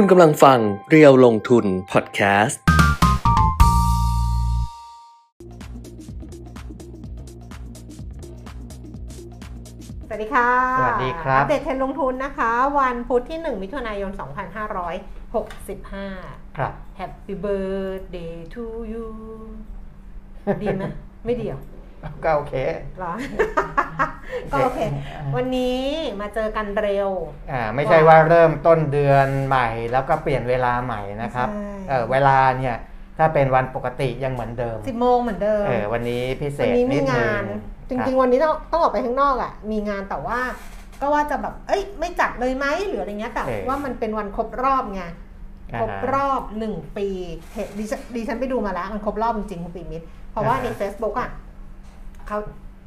คุณกำลังฟังเรียวลงทุนพอดแคสต์ สวัสดีค่ะสวัสดีครับ อัปเดตเทรนด์ลงทุนนะคะ วันพุธที่ 1 มิถุนายน 2565 ครับ Happy birthday to you ดีไหมไม่เดียว ก็โอเคหรอ ก็โอเค วันนี้มาเจอกันเร็ว อ่าไม่ใช่ว่าเริ่มต้นเดือนใหม่ แล้วก็เปลี่ยนเวลาใหม่นะครับใช่เออเวลาเนี่ยถ้าเป็นวันปกติยังเหมือนเดิม10โมงเหมือนเดิมเออวันนี้พิเศวันษนี้นิมีดนึงานงจริงๆ วันนี้ต้องต้องออกไปข้างนอกอะ มีงานแต่ว่า ก็ว่าจะแบบ เอ้ย ไม่จัดเลยไหมหรืออะไรเงี้ยแต่ว่ามันเป็นวันครบรอบไงครบรอบหนึ่งปีเห็นดิฉันดิฉันไปดูมาแล้ว มันครบรอบจริงๆคุณปีมิตรเพราะว่าใน Facebook อะ เขา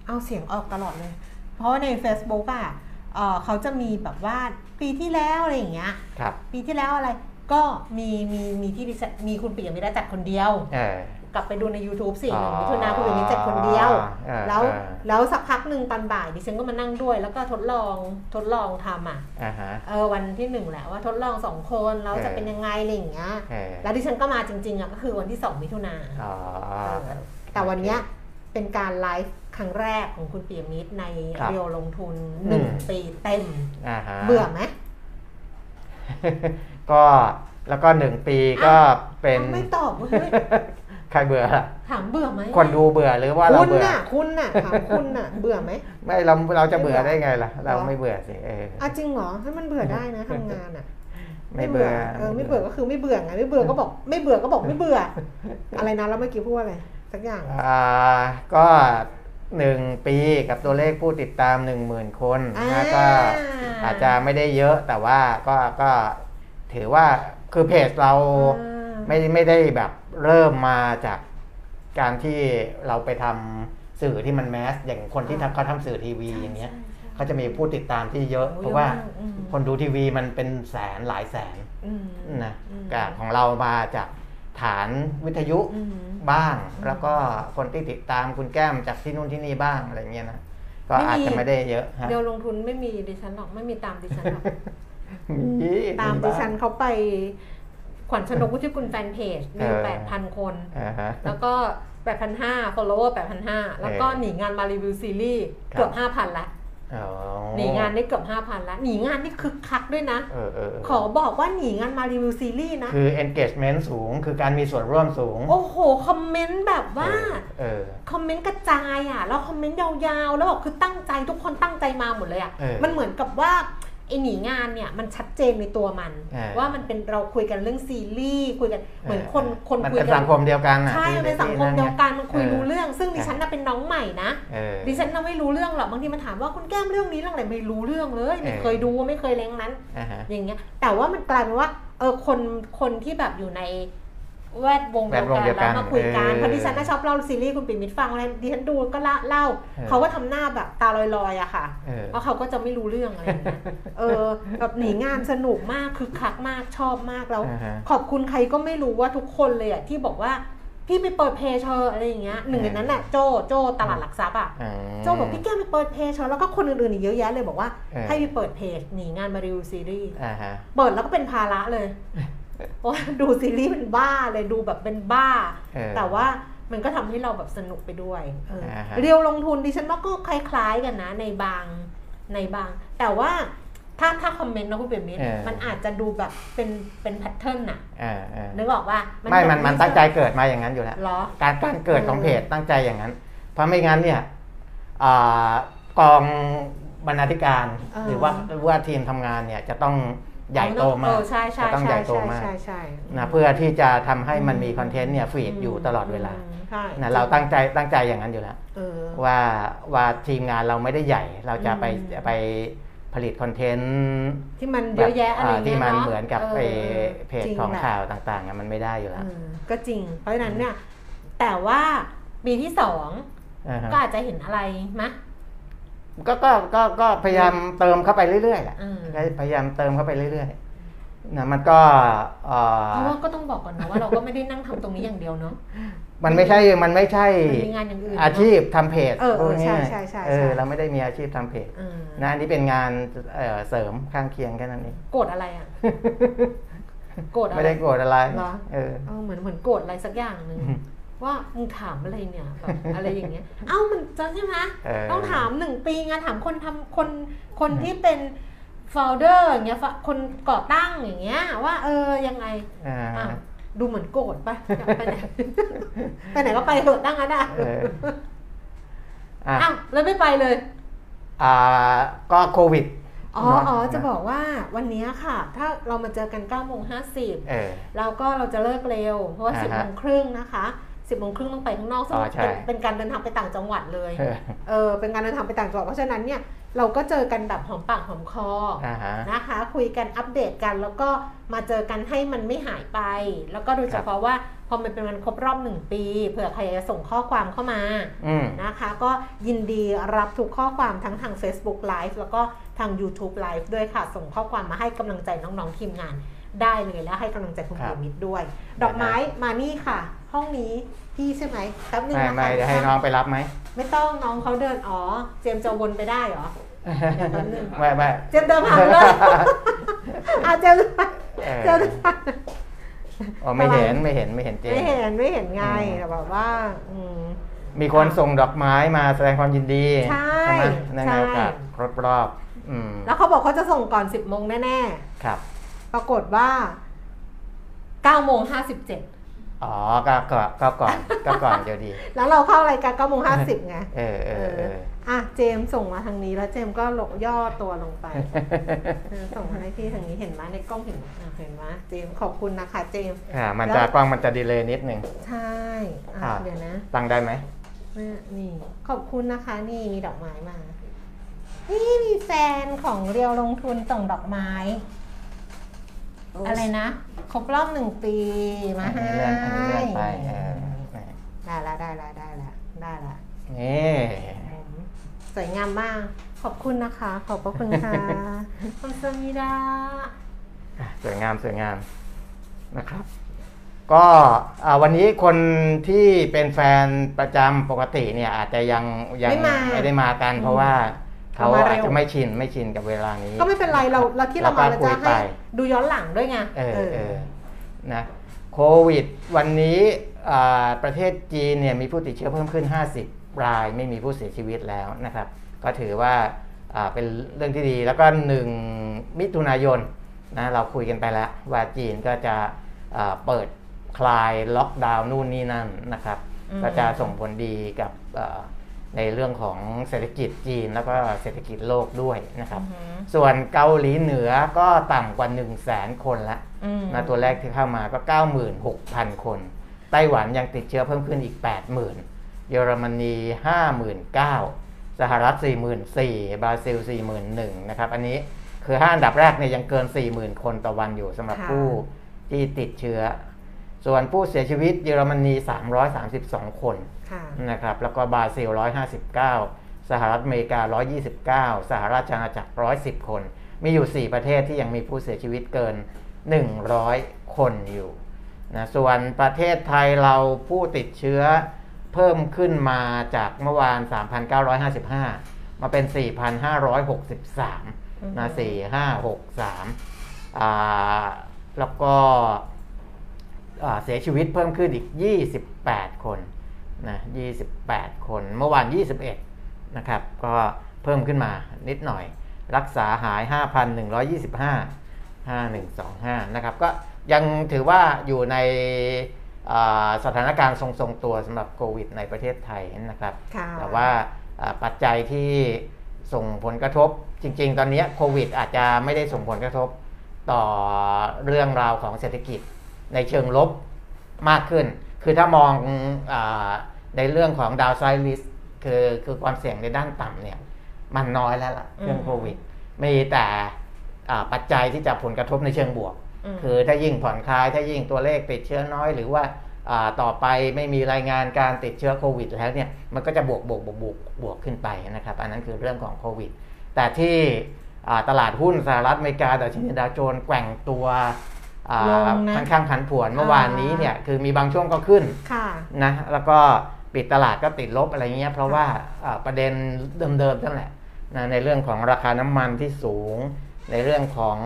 เอาเสียงออกตลอดเลย เพราะว่าใน Facebook อะเอ่อเขาจะมีแบบว่าปีที่แล้วอะไรอย่างเงี้ยครับปีที่แล้วอะไรก็มีมีมีที่ดิฉันมีคุณปีมิตรจัดคนเดียวเออกลับไปดูใน YouTube สิอ๋หอนึ่งมิถุนาคุณปีมิตรจัดคนเดียวเออแล้วเออแล้วสักพักหนึ่งตอนบ่ายดิฉันก็มานั่งด้วย แล้วก็ทดลองทดลองทำอะอ่าฮะเออวันที่หนึ่งแหละว่าทดลองสองคนแล้วจะเออเป็นยังไงอะไรอย่างเงี้ยเออแล้วดิฉันก็มาจริงๆอะก็คือวันที่สองมิถุนาอ๋อเออแต่วันเนี้ย เป็นการไลฟ์ครั้งแรกของคุณเปียมิตรในครับเรียวลงทุนหนึ่งอืม ปีเต็ม อ่าฮะ เบื่อไหมก็แล้วก็หนึ่งปีก็เป็นอ้าวไม่ตอบเว้ยใครเบื่อล่ะถามเบื่อไหมคนดูเบื่อหรือว่าเราคุณเบื่อน่ะ คุณน่ะถามคุณน่ะ เบื่อไหม ไม่เราเราจะเบื่อไม่เบื่อได้ไงล่ะ เราเหรอไม่เบื่อสิเอออะจริงเหรอให้มันเบื่อได้นะทำงานอะไม่เบื่อเออไม่เบื่อก็คือไม่เบื่อไงไม่เบื่อก็บอก ไม่เบื่อก็บอกไม่เบื่อ อะไรนะแล้วเมื่อกี้พูดว่าอะไร สักอย่างอ่าก็หนึ่งปีกับตัวเลขผู้ติดตามหนึ่งหมื่นคนอ่านะก็อาจจะไม่ได้เยอะแต่ว่าก็ก็ถือว่าคือเพจเราอ่าไม่ไม่ได้แบบเริ่มมาจากการที่เราไปทำสื่อที่มันแมส อย่างคนที่ทำเขาทำสื่อทีวีอย่างเงี้ยเขาจะมีผู้ติดตามที่เยอะโอ้เพราะว่าเยอะมากอืมคนดูทีวีมันเป็นแสนหลายแสนอืมนะอืมกับของเรามาจากฐานวิทยุอืม บ้าง แล้วก็คนที่ติดตามคุณแก้มจากที่นู่นที่นี่บ้างอะไรเงี้ยนะก็ไม่มีอาจจะไม่ได้เยอะฮะเดียวลงทุนไม่มีดิฉันหรอกไม่มีตามดิฉันหรอกมีตามดิฉันเขาไปขวัญชนกวุฒิกุลแฟนเพจมีเออแปดพันคนอ่าฮะแล้วก็แปดพันห้า follower แปดพันห้า แล้วก็เออหนีงานมารีวิวซีรีส์ครับเกือบห้าพันละอ๋อ หนีงานได้เกือบห้าพันละหนีงานนี่คึกคักด้วยนะเออเออเออขอบอกว่าหนีงานมารีวิวซีรีส์นะ คือ engagement สูง คือการมีส่วนร่วมสูง โอ้โห คอมเมนต์แบบว่าเออคอมเมนต์กระจายอะ แล้วคอมเมนต์ยาวๆ แล้วบอกคือตั้งใจทุกคนตั้งใจมาหมดเลยอะเออมันเหมือนกับว่า ไอหนีงานเนี่ยมันชัดเจนในตัวมันเออว่ามันเป็นเราคุยกันเรื่องซีรีส์คุยกันเหมือนคนคนมันคุยเป็นกัสังคมเดียวกันอะใช่ที่มันเป็นสังคมที่เดียวกันมันคุยเออรู้เรื่อง ซึ่งดิใช่ฉันน่ะเป็นน้องใหม่นะเออดิฉันน่ะไม่รู้เรื่องหรอกบางทีมันถามว่าคุณแก้มเรื่องนี้เรื่องอะไรไม่รู้เรื่องเลยไม่เออเคยดูไม่เคยเล้งนั้นอ่าฮะอย่างเงี้ยแต่ว่ามันกลายเป็นว่าเออคนคนที่แบบอยู่ใน แวดวงเดียวแวดวงกันเดียวกัแล้นวมาคุยกันเออเพราะดิฉันน่ะชอบเล่าซีรีส์คุณปิ่มมิตรฟังอะไรดิฉันดูก็ละเล่าเออเขาก็ทำหน้าแบบตาลอยๆอะค่ะเออเพราะเขาก็จะไม่รู้เรื่องอะไรอย่างเงี้ยเออแบบหนีงานสนุกมากคือคักมากชอบมากแล้วอ่าฮะขอบคุณใครก็ไม่รู้ว่าทุกคนเลยอะที่บอกว่าพี่ไปเปิดเพจเธออะไรอย่างเงี้ยหนึ่งในนั้นน่ะโจโจตลาดหลักทรัพย์อะอืมโจบอกพี่แก้มไปเปิดเพจเธอแล้วก็คนอื่นๆอีกเยอะแยะเลยบอกว่าเออให้ไปเปิดเพจหนีงานมารีวิวซีรีส์อ่าฮะเปิดแล้วก็เป็นภาระเลย เพราะว่าดูซีรีส์เป็นบ้าเลยดูแบบเป็นบ้าเออแต่ว่ามันก็ทำให้เราแบบสนุกไปด้วยเอออ่าฮะเรียวลงทุนดิฉันว่าก็คล้ายๆกันนะในบางในบาง แต่ว่าถ้าถ้าคอมเมนต์นะคุณเบียมิตรเออมันอาจจะดูแบบเป็นเป็นแพทเทิร์นน่ะอ่าอ่านึกออกว่าไม่มันมันตั้งใจเกิดมาอย่างนั้นอยู่แล้วเหรอการการเกิดของเออเพจตั้งใจอย่างนั้น เพราะไม่งั้นเนี่ยอ่ากองบรรณาธิการหรือว่าหรือว่าทีมทำงานเนี่ยจะต้อง ใหญ่โตมาเอกอใช่ใช่จะต้องใช่ใหญ่โตใช่มากใช่ใช่นะเพื่อที่จะทำให้มันมีคอนเทนต์เนี่ยฟีดอยู่ตลอดเวลาอืมใช่นะเราตั้งใจตั้งใจอย่างนั้นอยู่แล้วเออว่าว่าทีมงานเราไม่ได้ใหญ่ เราจะไปอืมไปผลิตคอนเทนต์ที่มันเยอะแยะอะไราเงี้ยที่มันาะเหมือนกับเไปเพจจริของแหละข่าวต่างๆอะมันไม่ได้อยู่แล้วเออก็จริง เพราะฉะนั้นเนี่ยแต่ว่าปีที่สองอ่าฮะก็อาจจะเห็นอะไรมะ ก็ก็ก็ก็พยายามเติมเข้าไปเรื่อยๆแหละอืมพยายามเติมเข้าไปเรื่อยๆนะมันก็เอ่อเพราะว่าก็ต้องบอกก่อนนะว่าเราก็ไม่ได้นั่งทำตรงนี้อย่างเดียวเนาะ มันไม่ใช่มันไม่ใช่มันมีงานอย่างอื่นเนอะอาชีพทำเพจเออเออพูดง่ายๆใช่ใช่ใช่เออใช่ เราไม่ได้มีอาชีพทำเพจเออนะอันนี้เป็นงานเอ่อเสริมข้างเคียงแค่นั้นเอง โกรธอะไรอะ โกรธอะไรไม่ได้โกรธอะไรเหรอ เออ เออเหมือนเหมือนโกรธอะไรสักอย่างหนึ่งอืม ว่ามึงถามอะไรเนี่ยแบบอะไรอย่างเงี้ย เอ้ามันจะใช่ไหมเออต้องถามหนึ่งปีไงานถามคนทำคนคนที่เป็นโฟลเดอร์อย่างเงี้ยคนก่อตั้งอย่างเงี้ย ว่าเออยังไงอ่าอะดูเหมือนโกรธปะอยากไปไหนไปไหนก็ไปเถอะตั้งนั้นอะเอออะอ้าวแล้วไม่ไปเลย อ่าก็โควิดอ๋อเนาะอ๋อ จะบอกว่าวันเนี้ยค่ะ ถ้าเรามาเจอกัน9ก้าโมงห้าสิบเออแล้วก็เราจะเลิกเร็ว เพราะว่าอ่าสิบฮะโมงครึ่งนะคะ สิบโมงครึ่งต้องไปข้างนอกซึ่งอ๋อใช่ เป็นเป็นการเดินทางไปต่างจังหวัดเลย เออเออเป็นการเดินทางไปต่างจังหวัดเพราะฉะนั้นเนี่ยเราก็เจอกันแบบหอมปากหอมคอออ่าฮะ นะคะ คุยกันอัปเดตกันแล้วก็มาเจอกันให้มันไม่หายไป แล้วก็โดยเฉพาะว่าพอมันเป็นวันครบรอบหนึ่งปีเผื่อใครจะส่งข้อความเข้ามาอืม นะคะ ก็ยินดีรับทุกข้อความทั้งทาง Facebook Live แล้วก็ทาง YouTube Live ด้วยค่ะ ส่งข้อความมาให้กำลังใจน้องๆทีมงานได้เลยและให้กำลังใจคุณครัเปีบยมิตรด้วย ดอกไม้มานี่ค่ะ ห้องนี้พี่ใช่ไหมแป๊บนึงไม่นะคะไม่จะให้น้องไปรับไหมไม่ต้องน้องเขาเดินอ๋อ เจมส์จะวนไปได้เหรอเดี๋ยวแป๊บนึงไม่ไม่เจมส์เดินผ่านไปเลยอะเจมส์เออเจมส์ผ่าน อ๋อไม่เห็นไม่เห็นไม่เห็นเจนไม่เห็นไม่เห็นไงอืม แต่แบบว่า อืม มีคนส่งดอกไม้มาแสดงความยินดีใช่ไหมในใช่ โอกาสครบรอบอืมแล้วเขาบอกเขาจะส่งก่อน 10โมงแน่ ครับ ๆ ปรากฏว่า9โมง57 อ๋อก็ก็ก็ก่อนก็ก่อนเดี๋ยวดี แล้วเราเข้ารายการ9โมง50ไงเออเออเอออะเจมส์ส่งมาทางนี้แล้วเจมส์ก็ลงย่อตัวลงไปเออส่งมาให้พี่ทางนี้เห็นไหมในกล้องเห็นไหมอะเห็นไหมเจมส์ขอบคุณนะคะเจมส์อ่ามันจะกล้องมันจะ delay นิดนึงใช่อะอะเดี๋ยวนะตั้งได้ไหมเนี่ยนี่ขอบคุณนะคะ นี่มีดอกไม้มา นี่มีแฟนของเรียวลงทุนส่งดอกไม้ อะไรนะ ครบรอบหนึ่งปีมาอันให้นี้เลื่อนอันนี้เลื่อนไปเออได้ละได้ละได้ละได้ละนี่อืมสวยงามมาก ขอบคุณนะคะ ขอบพระคุณค่ะคำสมิดาอะสวยงามสวยงามนะครับ ก็อ่าวันนี้คนที่เป็นแฟนประจำปกติเนี่ยอาจจะยังยังไม่มาไม่ได้มากันเพราะว่า เขาเขามาเร็วอาจจะไม่ชินไม่ชินกับเวลานี้ ก็ไม่เป็นไรเราเราที่เรามาเราเราก็คุจะยไปให้ดูย้อนหลังด้วยไงเออเออนะโควิด วันนี้อ่าประเทศจีนเนี่ยมีผู้ติดเชื้อเพิ่มขึ้น 50 รายไม่มีผู้เสียชีวิตแล้วนะครับ ก็ถือว่าอ่าเป็นเรื่องที่ดีแล้วก็ 1 มิถุนายนนะเราคุยกันไปแล้ว ว่าจีนก็จะอ่าเปิดคลายล็อกดาวน์นู่นนี่นั่นนะครับอืมก็จะส่งผลดีกับเอ่อ ในเรื่องของเศรษฐกิจจีนแล้วก็เศรษฐกิจโลกด้วยนะครับอือหือส่วนเกาหลีเหนือก็ต่ำกว่า 1 0 0 0 0แสนคนละอืมนะตัวแรกที่เข้ามาก็ 96,000 คน ไต้หวันยังติดเชื้อเพิ่มขึ้นอีก 80,000 เยอรมนี 59,000 สหรัฐ 44,000 บราซิล 41,000 นะครับ อันนี้คือ5อันดับแรกเนี่ยยังเกิน 40,000 คนต่อวันอยู่สำหรับค่ะผู้ที่ติดเชื้อ ส่วนผู้เสียชีวิตเยอรมนี 332 คนค่ะนะครับ แล้วก็บราซิล 159 สหรัฐอเมริกา 129 สหราชอาณาจักร 110 คน มีอยู่ 4 ประเทศที่ยังมีผู้เสียชีวิตเกิน 100 คนอยู่นะส่วนประเทศไทยเราผู้ติดเชื้อเพิ่มขึ้นมาจากเมื่อวาน 3,955 มาเป็น 4,563นะ4,563อ่าแล้วก็อ่า เสียชีวิตเพิ่มขึ้นอีก 28 คนนะ28 คน เมื่อวาน 21 นะครับ ก็เพิ่มขึ้นมานิดหน่อย รักษาหาย 5,125 5125 นะครับ ก็ยังถือว่าอยู่ในอ่าสถานการณ์ทรงๆตัวสำหรับโควิดในประเทศไทยนะครับค่ะแต่ว่าอ่าปัจจัยที่ส่งผลกระทบจริง ๆ ตอนนี้โควิดอาจจะไม่ได้ส่งผลกระทบต่อเรื่องราวของเศรษฐกิจ ในเชิงลบมากขึ้น คือถ้ามองอาในเรื่องของดาวไซริสคือคือความเสี่ยงในด้านต่ำเนี่ย มันน้อยแล้วล่ะเรื่องอืมโควิด มีแต่อ่าปัจจัยที่จะผลกระทบในเชิงบวกอืมคือถ้ายิ่งผ่อนคลาย ถ้ายิ่งตัวเลขติดเชื้อน้อย หรือว่าอ่าต่อไปไม่มีรายงานการติดเชื้อโควิดแล้วเนี่ยมันก็จะบวกบวกบวกบวกบวกขึ้นไปนะครับ อันนั้นคือเรื่องของโควิด แต่ที่อ่าตลาดหุ้นสหรัฐอเมริกาดัชนีดาวโจนส์แกว่งตัวอ่าลงนะ ค่อนข้างผันผวนเมื่อวานนี้เนี่ยคือมีบางช่วงก็ขึ้นค่ะนะแล้วก็ปิดตลาดก็ติดลบอะไรเงี้ยเพราะว่าอ่าประเด็นเดิมๆนั่นแหละนะในเรื่องของราคาน้ำมันที่สูง ในเรื่องของ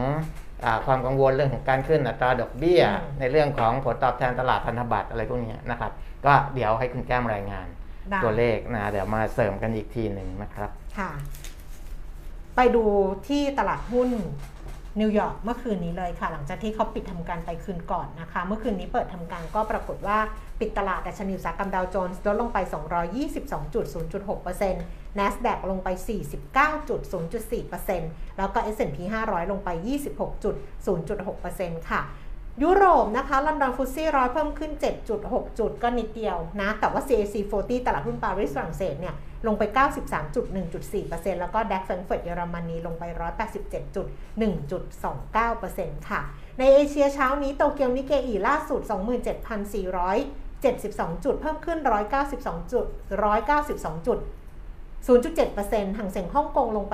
ความกังวลเรื่องของการขึ้นอัตราดอกเบี้ย ในเรื่องของผลตอบแทนตลาดพันธบัตรอะไรพวกนี้นะครับ ก็เดี๋ยวให้คุณแก้มรายงานตัวเลขนะเดี๋ยวมาเสริมกันอีกทีหนึ่งนะครับค่ะ ไปดูที่ตลาดหุ้น นิวยอร์กเมื่อคืนนี้เลยค่ะ หลังจากที่เขาปิดทำการไปคืนก่อนนะคะ เมื่อคืนนี้เปิดทำการก็ปรากฏว่าปิดตลาดดัชนีอุตสาหกรรมดาวโจนส์ลดลงไป 222.0.6% NASDAQ ลงไป 49.0.4%แล้วก็ S&P 500 ลงไป 26.0.6%ค่ะ ยุโรปนะคะลอนดอนฟุตซี่ร้อยเพิ่มขึ้น 7.6 จุดก็นิดเดียวนะ แต่ว่า CAC 40 ตลาดหุ้นปารีสฝรั่งเศสเนี่ยลงไป 93.1.4%แล้วก็ดัคแฟรงก์เฟิร์ตเยอรมนีลงไป 187.1.29%ค่ะ ในเอเชียเช้านี้โตเกียวนิเกอีล่าสุด 27,472 จุด เพิ่มขึ้น 192 จุด 192 จุด 0.7%ห่างเสียงฮ่องกงลงไป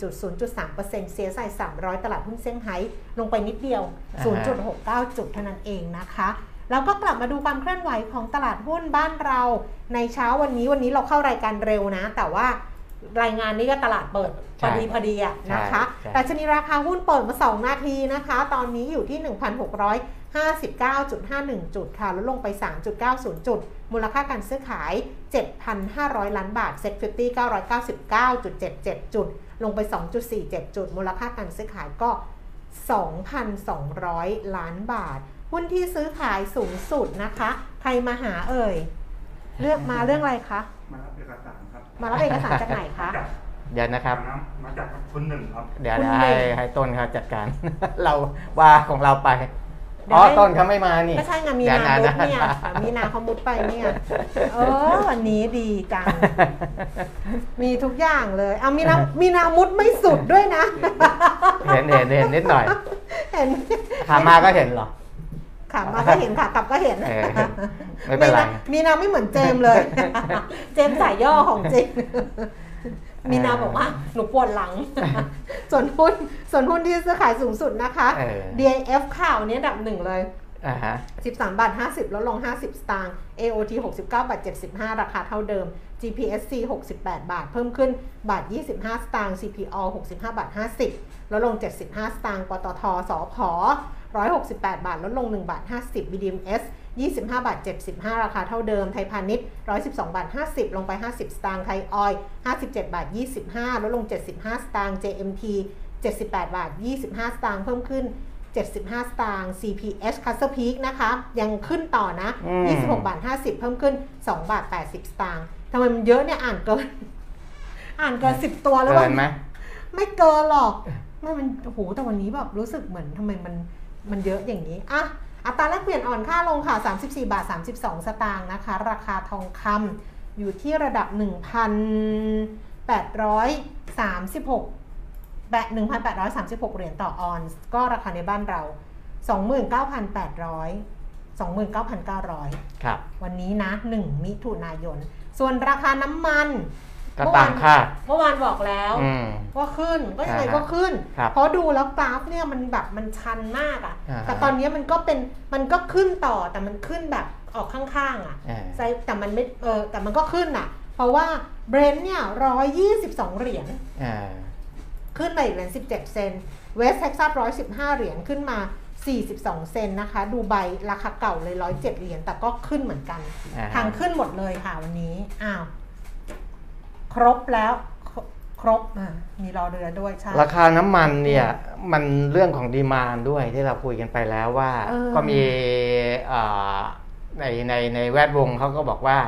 84.0.3%เสียใส่300 ตลาดหุ้นเซี่ยงไฮ้ลงไปนิดเดียว 0.69 จุดเท่านั้นเองนะคะแล้วก็กลับมาดูความเคลื่อนไหวของตลาดหุ้นบ้านเรา ในเช้าวันนี้วันนี้เราเข้ารายการเร็วนะ แต่ว่ารายงานนี้ก็ตลาดเปิดพอดีพอดีอะนะคะแต่ชนิราคาหุ้นเปิดมา 2 นาทีนะคะ ตอนนี้อยู่ที่ 1,659.51 จุดค่ะลดลงไป 3.90 จุด มูลค่าการซื้อขาย 7,500 ล้านบาทเซ็ตฟิฟ999.77 จุด ลงไป 2.47 จุด มูลค่าการซื้อขายก็ 2,200 ล้านบาท หุ้นที่ซื้อขายสูงสุดนะคะ ใครมาหาเอ่ย เลือกมาเรื่องอะไรคะ มารับเอกสารครับ มารับเอกสารจากไหนคะจากเดี๋ยวนะครับ มาจากคุณหนึ่งครับ เดี๋ยวคุณนะหนึ่ให้งให้ต้นเขาจัดการ เราว่าของเราไปเดี๋ยว อ๋อให้ต้นเขาไม่มานี่ก็ใช่ไงมีดี๋ยวนามุดะเนี่ยมีนาเขามุดไปเนี่ยเออวันนี้ดีจัง มีทุกอย่างเลยเอามีนามีนามุดไม่สุดด้วยนะ เห็นเห็นเห็นนิดหน่อย เห็นขามาก็เห็นเหรอขามาก็เห็นขากลับก็เห็นเออไม่เป็นไรมีนาไม่เหมือนเจมส์เลย เจมส์สายย่อของจริง มีนาบอกว่าหนูปวดหลัง ส่วนหุ้นส่วนหุ้นที่ซื้อขายสูงสุดนะคะเออ DIF ข่าวนี้อันดับหนึ่งเลยอ่าฮะ13บาท50ลดลง50สตางค์ AOT 69บาท75ราคาเท่าเดิม GPSC 68บาท เพิ่มขึ้นบาท25สตางค์ CPO 65บาท50ลดลง75สตางค์ ปตทสพ168บาท ลดลง1บาท50 BDMs 25 บาท 75 ราคาเท่าเดิม ไทยพาณิชย์ 112 บาท 50 ลงไป 50 สตางค์ ไทยออยล์57 บาท 25 ลดลง 75 สตางค์ JMT 78 บาท 25 สตางค์ เพิ่มขึ้น 75 สตางค์ CPH c u s t e r Peak นะคะ ยังขึ้นต่อนะอืม26 บาท 50 เพิ่มขึ้น 2 บาท 80 สตางค์ทำไมมันเยอะเนี่ย อ่านเกิน อ่านเกิน 10 ตัวแล้วเกิว่ะนไหมไม่เกินหรอก ไม่มันโอ้โหแต่วันนี้แบบรู้สึกเหมือนทำไมมันมันเยอะอย่างนี้ อะ อัตราแลกเปลี่ยนอ่อนค่าลงค่ะ 34 บาท 32 สตางค์นะคะ ราคาทองคำอยู่ที่ระดับ 1,836แบบ1,836 เหรียญต่อออนซ์ ก็ราคาในบ้านเรา 29,800 29,900 ครับ วันนี้นะ 1 มิถุนายน ส่วนราคาน้ำมัน ก็ตามคาดเมื่อวานบอกแล้วอืมว่าขึ้นก็ยังไงอ่าฮะก็ขึ้นครับเพราะดูแล้วกราฟเนี่ยมันแบบมันชันมากอะอ่าฮะแต่ตอนนี้มันก็เป็นมันก็ขึ้นต่อแต่มันขึ้นแบบออกข้างๆอะอ่าใช่แต่มันไม่เออแต่มันก็ขึ้นอะเพราะว่าเบรนท์เนี่ยร้อยยี่สิบสองเหรียญอ่าขึ้นมาอีกเหรียญ17เซนต์ West Texas 115เหรียญขึ้นมา 42 เซนต์นะคะ ดูไบราคาเก่าเลย 107 เหรียญแต่ก็ขึ้นเหมือนกันอ่าฮะทางขึ้นหมดเลยค่ะวันนี้อ้าว ครบแล้วครครบอ่ามีรอเรือด้วยใช่ ราคาน้ำมันเนี่ยมันเรื่องของ demand ด้วยที่เราคุยกันไปแล้วว่า เออ ก็มีเอ่อในในในแวดวงเขาก็บอกว่า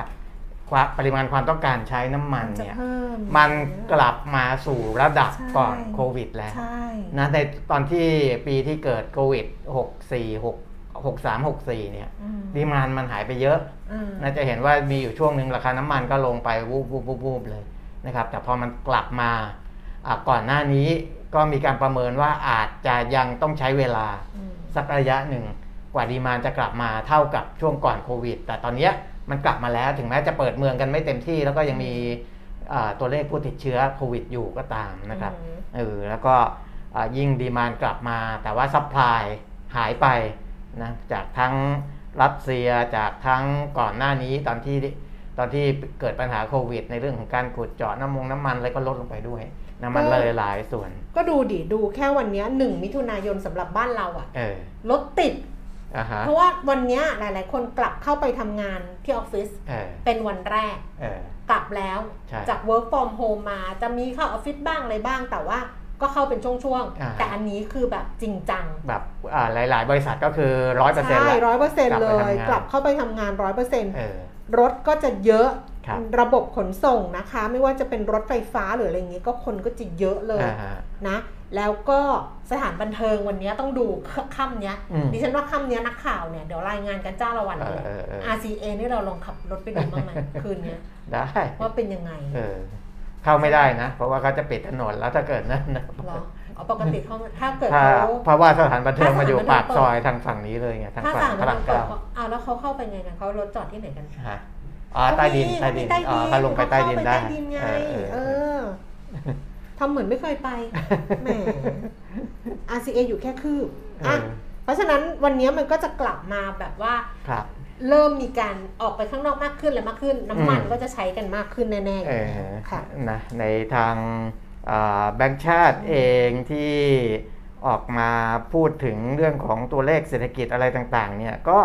ความปริมาณความต้องการใช้น้ำมันจะเนี่ย เพิ่มมันกลับมาสู่ระดับใช่ก่อนโควิดแล้วใช่ นะในตอนที่ปีที่เกิดโควิด 64 6 63 64เนี่ยอืมดีมานมันหายไปเยอะอืมน่าจะเห็นว่ามีอยู่ช่วงหนึ่งราคาน้ำมันก็ลงไปวูบวูบวูบวูบเลยนะครับ แต่พอมันกลับมาอะก่อนหน้านี้ก็มีการประเมินว่าอาจจะยังต้องใช้เวลาอืมสักระยะหนึ่งกว่าดีมานจะกลับมาเท่ากับช่วงก่อนโควิด แต่ตอนเนี้ยมันกลับมาแล้วถึงแม้จะเปิดเมืองกันไม่เต็มที่ แล้วก็ยังมีอ่าตัวเลขผู้ติดเชื้อโควิดอยู่ก็ตามนะครับอืมเออแล้วก็อ่ายิ่ง demand กลับมา แต่ว่า supply หายไป นะจากทั้งรัสเซียจากทั้งก่อนหน้านี้ตอนที่ตอนที่เกิดปัญหาโควิด ในเรื่องของการขุดเจาะน้ำมงน้ำมันอะไรก็ลดลงไปด้วยนะมันเลยหลายส่วน ก็ดูดิดูแค่วันเนี้ยหนึ่งมิถุนายนสำหรับบ้านเราอะเออรถติดอ่าฮะเพราะว่าวันเนี้ยหลาย ๆ คนกลับเข้าไปทำงานที่ออฟฟิศเออเป็นวันแรกเออกลับแล้วใช่จาก work from home มาจะมีเข้าออฟฟิศบ้างอะไรบ้างแต่ว่า ก็เข้าเป็นช่วงอ่าๆแต่อันนี้คือแบบจริงจัง แบบอ่าหลาย ๆ บริษัทก็คือร้อยเปอร์เซ็นต์ใช่ละร้อยเปอร์เซ็นต์กลับเลไปยทำงานกลับเข้าไปทำงานร้อยเปอร์เซ็นต์เออรถก็จะเยอะครับระบบขนส่งนะคะ ไม่ว่าจะเป็นรถไฟฟ้าหรืออะไรอย่างนี้ก็คนก็จะเยอะเลยอ่าฮะนะ แล้วก็สถานบันเทิงวันนี้ต้องดูค่ำเนี้ยอืมดิฉันว่าค่ำเนี้ยนักข่าวเนี่ยเดี๋ยวรายงานกันจ้าละวันเลยเออเออเออ RCA นี่เราลองขับรถไปดูบ้างไหมคืนเนี้ยได้ว่าเป็นยังไง เออเข้าไม่ได้นะ เพราะว่าเขาจะปิดถนนแล้วถ้าเกิดนั่นนะเหรอเอาปกติเขาถ้าเกิดถ้าเขาเพราะว่าสถานบันเทิงถ้าสถานมาอยู่บันเทิงปากซอยทางฝั่งนี้เลยไงทางถ้าฝั่สั่งงพระรามเปิดเก้าเขาอ้าวแล้วเขาเข้าไปไงกันเขารถจอดที่ไหนกันฮะอ๋อใต้ดินเขาใต้มีดินใต้อ๋อดินถ้าลงไปใต้ดินได้เขาเข้าปใต้ดินไงเออเออเอเอออทำเหมือนไม่เคยไปแหม RCA อยู่แค่คืบอะเออเพราะฉะนั้นวันนี้มันก็จะกลับมาแบบว่าครับ เริ่มมีการออกไปข้างนอกมากขึ้นและมากขึ้น น้ำมันอืมก็จะใช้กันมากขึ้นแน่ๆอเอยู่แล้วอค่ะนะในทางอ่าแบงก์ชาติเองที่ออกมาพูดถึงเรื่องของตัวเลขเศรษฐกิจอะไรต่างๆเนี่ยก็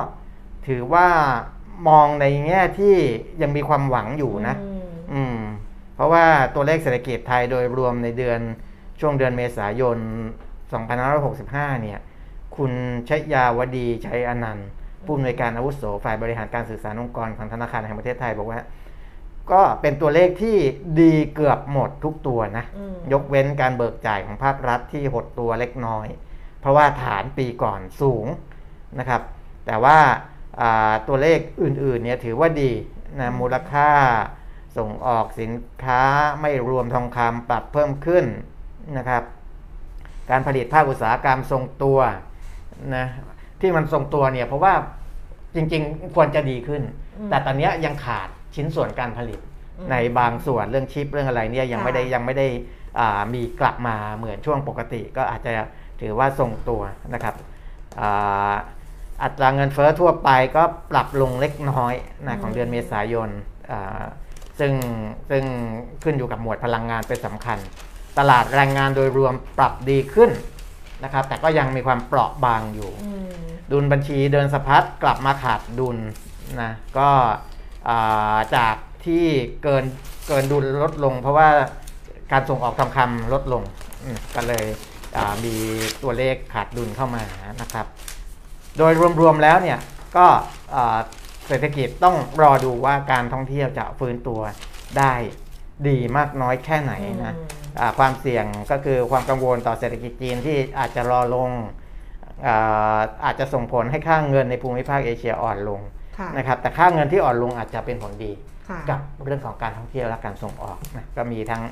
ถือว่ามองในแง่ที่ยังมีความหวังอยู่นะ อืมอืมเพราะว่าตัวเลขเศรษฐกิจไทยโดยรวมในเดือนช่วงเดือนเมษายน 2565 เนี่ย คุณชยาวดีชัยอนันต์ ผู้อำนวยการอาวุโสฝ่ายบริหารการสื่อสารองค์กรของธนาคารแห่งประเทศไทยบอกว่า ก็เป็นตัวเลขที่ดีเกือบหมดทุกตัวนะอืมยกเว้นการเบิกจ่ายของภาครัฐที่หดตัวเล็กน้อย เพราะว่าฐานปีก่อนสูงนะครับ แต่ว่าอ่าตัวเลขอื่นๆเนี่ยถือว่าดีนะมูลค่าส่งออกสินค้าไม่รวมทองคำปรับเพิ่มขึ้นนะครับ การผลิตภาคอุตสาหกรรมทรงตัวนะ ที่มันทรงตัวเนี่ยเพราะว่าจริงๆ ควรจะดีขึ้นอืมแต่ตอนเนี้ยยังขาดชิ้นส่วนการผลิตอืมในบางส่วนเรื่องชิปเรื่องอะไรเนี่ยยังค่ะไม่ได้ยังไม่ได้อ่ามีกลับมาเหมือนช่วงปกติ ก็อาจจะถือว่าทรงตัวนะครับอ่าอัตราเงินเฟ้อทั่วไปก็ปรับลงเล็กน้อยนะของเดือนเมษายนอ่าซึ่งซึ่งขึ้นอยู่กับหมวดพลังงานเป็นสำคัญ ตลาดแรงงานโดยรวมปรับดีขึ้น นะครับ แต่ก็ยังมีความเปราะบางอยู่อืมดุลบัญชีเดินสะพัดกลับมาขาดดุลนะก็อ่าจากที่เกินเกินดุลลดลง เพราะว่าการส่งออกทองคำลดลงอืมก็เลยอ่ามีตัวเลขขาดดุลเข้ามานะครับ โดยรวมๆแล้วเนี่ยก็อ่าเศรษฐกิจต้องรอดูว่าการท่องเที่ยวจะฟื้นตัวได้ดีมากน้อยแค่ไหนนะอืมอ่า ความเสี่ยงก็คือความกังวลต่อเศรษฐกิจจีนที่อาจจะรอลงอ่าอาจจะส่งผลให้ค่าเงินในภูมิภาคเอเชียอ่อนลงค่ะนะครับแต่ค่าเงินที่อ่อนลงอาจจะเป็นผลดีค่ะกับเรื่องของการท่องเที่ยวและการส่งออกนะก็มีทั้ง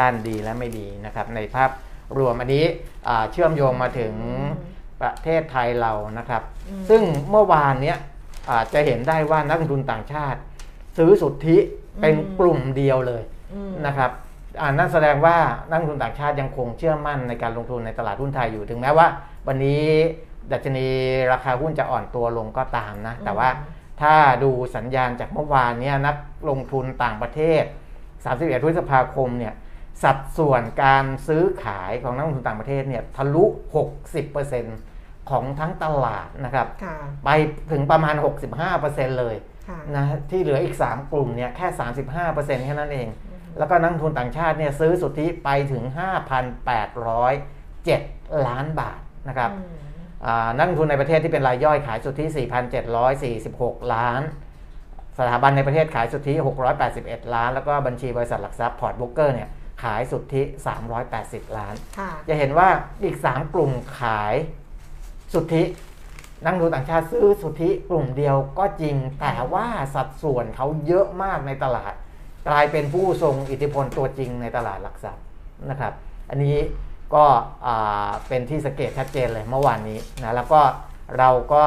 ด้านดีและไม่ดีนะครับในภาพรวมอันนี้อ่าเชื่อมโยงมาถึงประเทศไทยเรานะครับอืมซึ่งเมื่อวานเนี้ยอาจจะเห็นได้ว่านักลงทุนต่างชาติ ซื้อสุทธิเป็นอืมกลุ่มเดียวเลยอืมนะครับอ่า นั่นแสดงว่านักลงทุนต่างชาติยังคงเชื่อมั่นในการลงทุนในตลาดหุ้นไทยอยู่ถึงแม้ว่า วันนี้ดัชนีราคาหุ้นจะอ่อนตัวลงก็ตามนะ แต่ว่าถ้าดูสัญญาณจากเมื่อวานเนี่ยนักลงทุนต่างประเทศ 31พฤษภาคมเนี่ยสัดส่วนการซื้อขายของนักลงทุนต่างประเทศเนี่ยทะลุ 60%ของทั้งตลาดนะครับค่ะไปถึงประมาณ 65%เลยค่ะนะที่เหลืออีก 3 กลุ่มเนี่ยแค่ 35%แค่นั้นเอง แล้วก็นักลงทุนต่างชาติเนี่ยซื้อสุทธิไปถึง 5,807 ล้านบาทนะครับอืมอ่านักลงทุนในประเทศที่เป็นรายย่อยขายสุทธิ 4,746 ล้าน สถาบันในประเทศขายสุทธิ 681 ล้าน แล้วก็บัญชีบริษัทหลักทรัพย์พอร์ตโบรกเกอร์เนี่ยขายสุทธิ 380 ล้านค่ะจะเห็นว่าอีก 3 กลุ่มขายสุทธินักลงทุนต่างชาติซื้อสุทธิกลุ่มเดียวก็จริง แต่ว่าสัดส่วนเขาเยอะมากในตลาด กลายเป็นผู้ทรงอิทธิพลตัวจริงในตลาดหลักทรัพย์นะครับ อันนี้ก็เป็นที่สังเกตชัดเจนเลยเมื่อวานนี้นะแล้วก็เราก็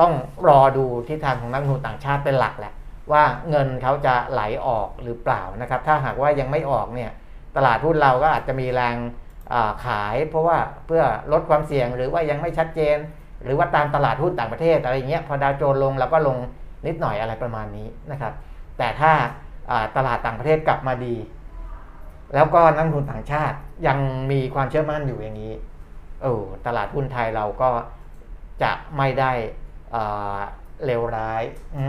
ต้องรอดูทิศทางของนักลงทุนต่างชาติเป็นหลักแหละ ว่าเงินเขาจะไหลออกหรือเปล่านะครับ ถ้าหากว่ายังไม่ออกเนี่ยตลาดหุ้นเราก็อาจจะมีแรงขาย เพราะว่าเพื่อลดความเสี่ยงหรือว่ายังไม่ชัดเจน หรือว่าตามตลาดหุ้นต่างประเทศอะไรอย่างเงี้ยพอดาวโจนลงเราก็ลงนิดหน่อยอะไรประมาณนี้นะครับ แต่ถ้า ตลาดต่างประเทศกลับมาดี แล้วก็นักลงทุนต่างชาติยังมีความเชื่อมั่นอยู่อย่างนี้เออตลาดหุ้นไทยเราก็จะไม่ได้เอ่อเลวร้าย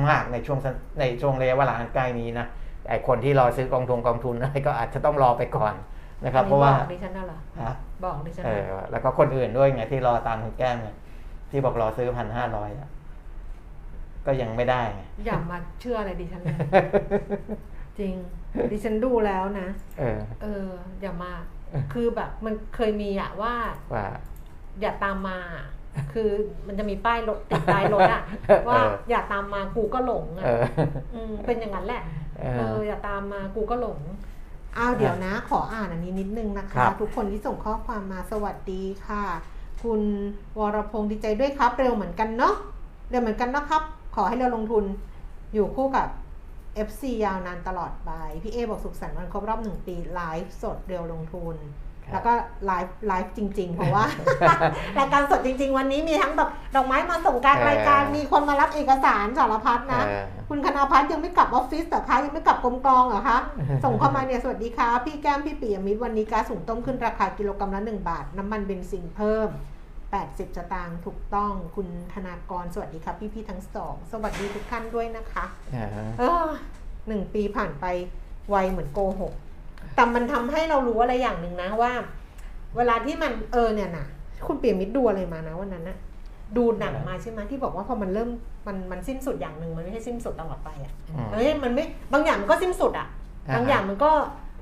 มากในช่วงสั้นในช่วงระยะเวลาอันใกล้นี้นะไอคนที่รอซื้อกองทุนกองทุนอะไรก็อาจจะต้องรอไปก่อนนะครับ เพราะว่าบอกดิฉันน่ะเหรอฮะบอกดิฉันเอน่ะอแล้วก็คนอื่นด้วยไงที่รอตามคุณแก้มไงที่บอกรอซื้อพันห้าร้อย ก็ยังไม่ได้ไงอย่ามาเชื่ออะไรดิฉันเลยจริง ดิฉันดูแล้วนะ เออ เออ อย่ามา คือแบบมันเคยมีอะว่า ว่า อย่าตามมา คือมันจะมีป้ายรถติดป้ายรถอะเออว่าอย่าตามมากูก็หลงอะเออมเป็นอย่างนั้นแหละเอเอออ อย่าตามมากูก็หลงอ้าวเดี๋ยวนะ ขออ่านอันนี้นิดนึงนะครัคะบทุกคนที่ส่งข้อความมาสวัสดีค่ะ คุณวรพงศ์ดีใจด้วยครับ เร็วเหมือนกันเนาะเร็วเหมือนกันนะครับ ขอให้เราลงทุนอยู่คู่กับ FC ยาวนานตลอดไป พี่เอบอกสุขสันต์วันครบรอบหนึ่งปีไลฟ์สดเร็วลงทุนครับแล้วก็ live live จริง ๆ เพราะว่ารายการสดจริง ๆ วันนี้มีทั้งแบบดอกไม้มาส่งกลางเออรายการมีคนมารับเอกสารสารพัดนะเออคุณคณาพัฒน์ยังไม่กลับออฟฟิศแต่คะยังไม่กลับกรมกองเหรอคะ ส่งเข้ามาเนี่ยสวัสดีค่ะพี่แก้มพี่ปียมิตรวันนี้ก๊าซหุงต้มขึ้นราคากิโลกรัมละ1บาท น้ำมันเบนซินเพิ่ม 80 สตางค์ถูกต้องคุณธนากรสวัสดีครับพี่พี่ๆทั้งสองสวัสดีทุกท่านด้วยนะคะเออเออหนึ่งปีผ่านไปไวเหมือนโกหกแต่มันทำให้เรารู้อะไรอย่างหนึ่งนะว่า เวลาที่มันเออเนี่ยนะคุณเปียมิตรดูอะไรมานะวันนั้นนะดูหนังมาใช่ไหมที่บอกว่าพอมันเริ่มมันมันสิ้นสุดอย่างหนึ่งมันไม่ใช่สิ้นสุดตลอดไปอะอืมเอ้ยมันไม่บางอย่างมันก็สิ้นสุดอะอ่าบางอย่างมันก็